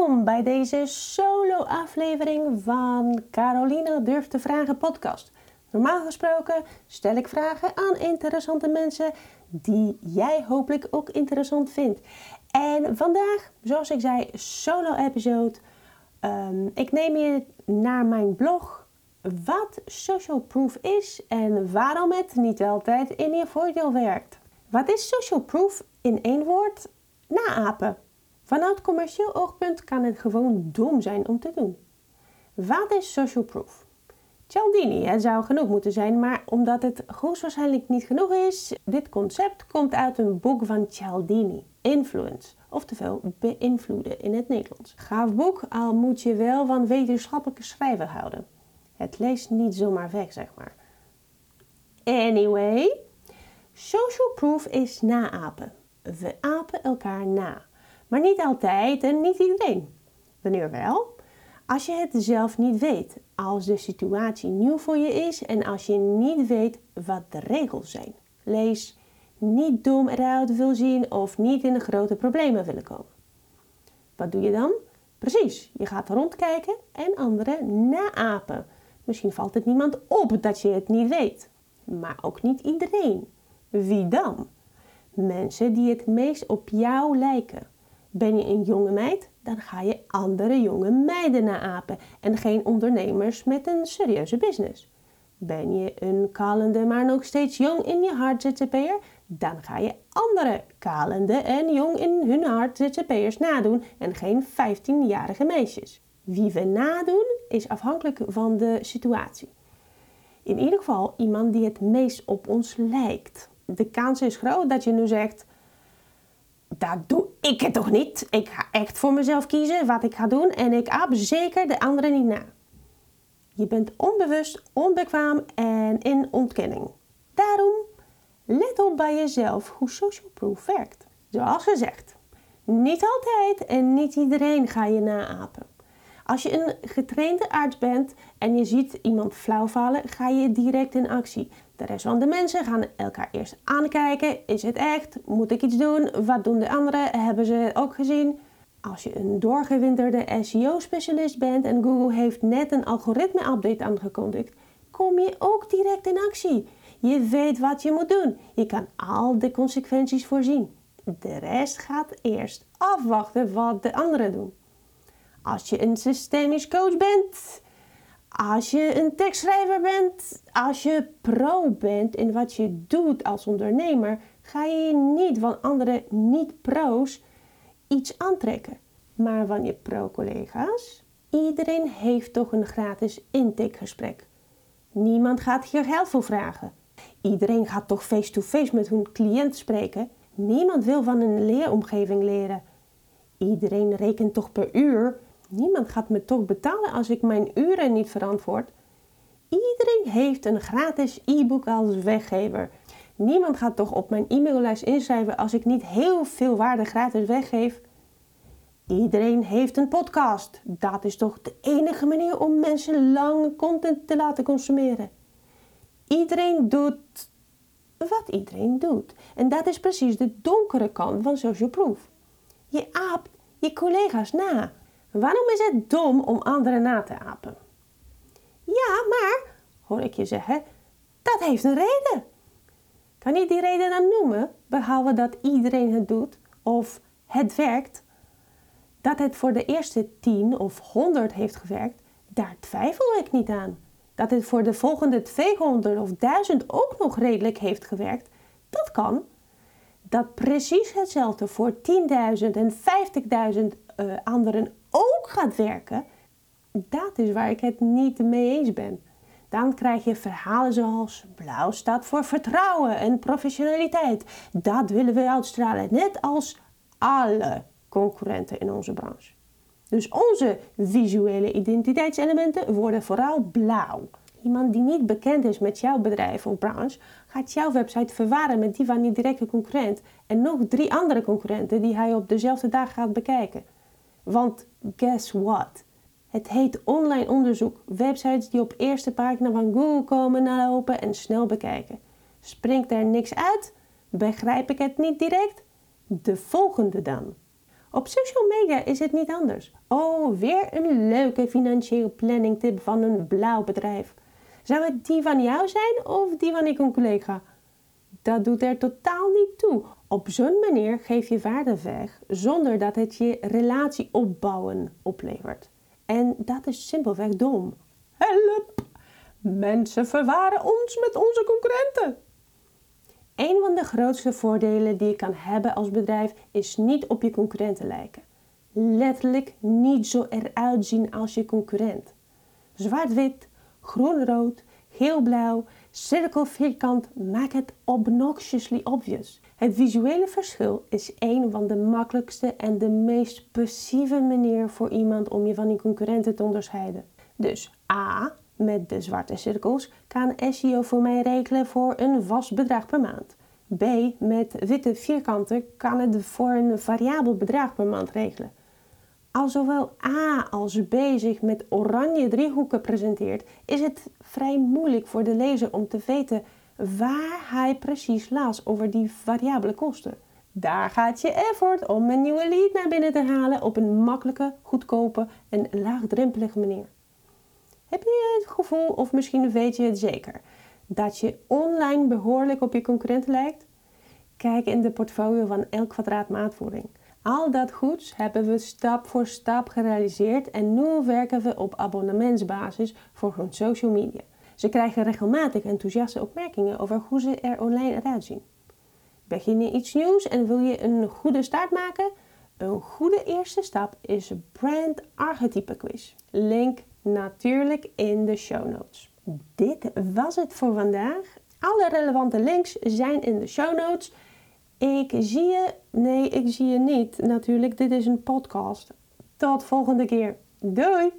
Welkom bij deze solo-aflevering van Carolina Durft te Vragen podcast. Normaal gesproken stel ik vragen aan interessante mensen die jij hopelijk ook interessant vindt. En vandaag, zoals ik zei, solo-episode. Ehm, ik neem je naar mijn blog wat social proof is en waarom het niet altijd in je voordeel werkt. Wat is social proof in één woord? Naapen. Vanuit commercieel oogpunt kan het gewoon dom zijn om te doen. Wat is social proof? Cialdini, het zou genoeg moeten zijn, maar omdat het hoogstwaarschijnlijk niet genoeg is, dit concept komt uit een boek van Cialdini, Influence, oftewel beïnvloeden in het Nederlands. Gaaf boek, al moet je wel van wetenschappelijke schrijven houden. Het leest niet zomaar weg, zeg maar. Anyway, social proof is naapen. We apen elkaar na. Maar niet altijd en niet iedereen. Wanneer wel? Als je het zelf niet weet, als de situatie nieuw voor je is en als je niet weet wat de regels zijn. Lees niet dom eruit wil zien of niet in de grote problemen willen komen. Wat doe je dan? Precies, je gaat rondkijken en anderen naapen. Misschien valt het niemand op dat je het niet weet, maar ook niet iedereen. Wie dan? Mensen die het meest op jou lijken. Ben je een jonge meid, dan ga je andere jonge meiden naapen en geen ondernemers met een serieuze business. Ben je een kalende, maar nog steeds jong in je hart ZZP'er, dan ga je andere kalende en jong in hun hart ZZP'ers nadoen en geen 15-jarige meisjes. Wie we nadoen is afhankelijk van de situatie. In ieder geval iemand die het meest op ons lijkt. De kans is groot dat je nu zegt: dat doe ik het toch niet. Ik ga echt voor mezelf kiezen wat ik ga doen en ik aap zeker de anderen niet na. Je bent onbewust, onbekwaam en in ontkenning. Daarom let op bij jezelf hoe social proof werkt. Zoals gezegd, niet altijd en niet iedereen ga je naapen. Als je een getrainde arts bent en je ziet iemand flauw vallen, ga je direct in actie. De rest van de mensen gaan elkaar eerst aankijken. Is het echt? Moet ik iets doen? Wat doen de anderen? Hebben ze het ook gezien? Als je een doorgewinterde SEO-specialist bent en Google heeft net een algoritme-update aangekondigd, kom je ook direct in actie. Je weet wat je moet doen. Je kan al de consequenties voorzien. De rest gaat eerst afwachten wat de anderen doen. Als je een systemisch coach bent, als je een tekstschrijver bent, als je pro bent in wat je doet als ondernemer, ga je niet van andere niet-pro's iets aantrekken. Maar van je pro-collega's, iedereen heeft toch een gratis intakegesprek. Niemand gaat hier geld voor vragen. Iedereen gaat toch face-to-face met hun cliënt spreken. Niemand wil van een leeromgeving leren. Iedereen rekent toch per uur Niemand gaat me toch betalen als ik mijn uren niet verantwoord. Iedereen heeft een gratis e-book als weggever. Niemand gaat toch op mijn e-maillijst inschrijven als ik niet heel veel waarde gratis weggeef. Iedereen heeft een podcast. Dat is toch de enige manier om mensen lange content te laten consumeren. Iedereen doet wat iedereen doet. En dat is precies de donkere kant van social proof. Je aapt je collega's na. Waarom is het dom om anderen na te apen? Ja, maar, hoor ik je zeggen, dat heeft een reden. Kan je die reden dan noemen, behalve dat iedereen het doet of het werkt? Dat het voor de eerste 10 of 100 heeft gewerkt, daar twijfel ik niet aan. Dat het voor de volgende 200 of 1000 ook nog redelijk heeft gewerkt, dat kan. Dat precies hetzelfde voor 10.000 en 50.000 uh, anderen ook gaat werken, dat is waar ik het niet mee eens ben. Dan krijg je verhalen zoals blauw staat voor vertrouwen en professionaliteit. Dat willen we uitstralen, net als alle concurrenten in onze branche. Dus onze visuele identiteitselementen worden vooral blauw. Iemand die niet bekend is met jouw bedrijf of branche, gaat jouw website verwarren met die van je directe concurrent en nog drie andere concurrenten die hij op dezelfde dag gaat bekijken. Want guess what? Het heet online onderzoek. Websites die op eerste pagina van Google komen nalopen en snel bekijken. Springt er niks uit? Begrijp ik het niet direct? De volgende dan. Op social media is het niet anders. Oh, weer een leuke financiële planning tip van een blauw bedrijf. Zou het die van jou zijn of die van ik een collega? Dat doet er totaal niet toe. Op zo'n manier geef je waarde weg zonder dat het je relatie opbouwen oplevert. En dat is simpelweg dom. Help! Mensen verwaren ons met onze concurrenten. Een van de grootste voordelen die je kan hebben als bedrijf is niet op je concurrenten lijken. Letterlijk niet zo eruit zien als je concurrent. Zwart-wit, groen-rood, geel-blauw, cirkel-vierkant maakt het obnoxiously obvious. Het visuele verschil is een van de makkelijkste en de meest passieve manier voor iemand om je van die concurrenten te onderscheiden. Dus A, met de zwarte cirkels, kan SEO voor mij regelen voor een vast bedrag per maand. B, met witte vierkanten kan het voor een variabel bedrag per maand regelen. Als zowel A als B zich met oranje driehoeken presenteert, is het vrij moeilijk voor de lezer om te weten waar hij precies las over die variabele kosten. Daar gaat je effort om een nieuwe lead naar binnen te halen op een makkelijke, goedkope en laagdrempelige manier. Heb je het gevoel, of misschien weet je het zeker, dat je online behoorlijk op je concurrenten lijkt? Kijk in de portfolio van elk kwadraat maatvoering. Al dat goeds hebben we stap voor stap gerealiseerd en nu werken we op abonnementsbasis voor hun social media. Ze krijgen regelmatig enthousiaste opmerkingen over hoe ze er online eruit zien. Begin je iets nieuws en wil je een goede start maken? Een goede eerste stap is Brand Archetype Quiz. Link natuurlijk in de show notes. Dit was het voor vandaag. Alle relevante links zijn in de show notes. Ik zie je, nee, ik zie je niet. Natuurlijk, dit is een podcast. Tot volgende keer. Doei!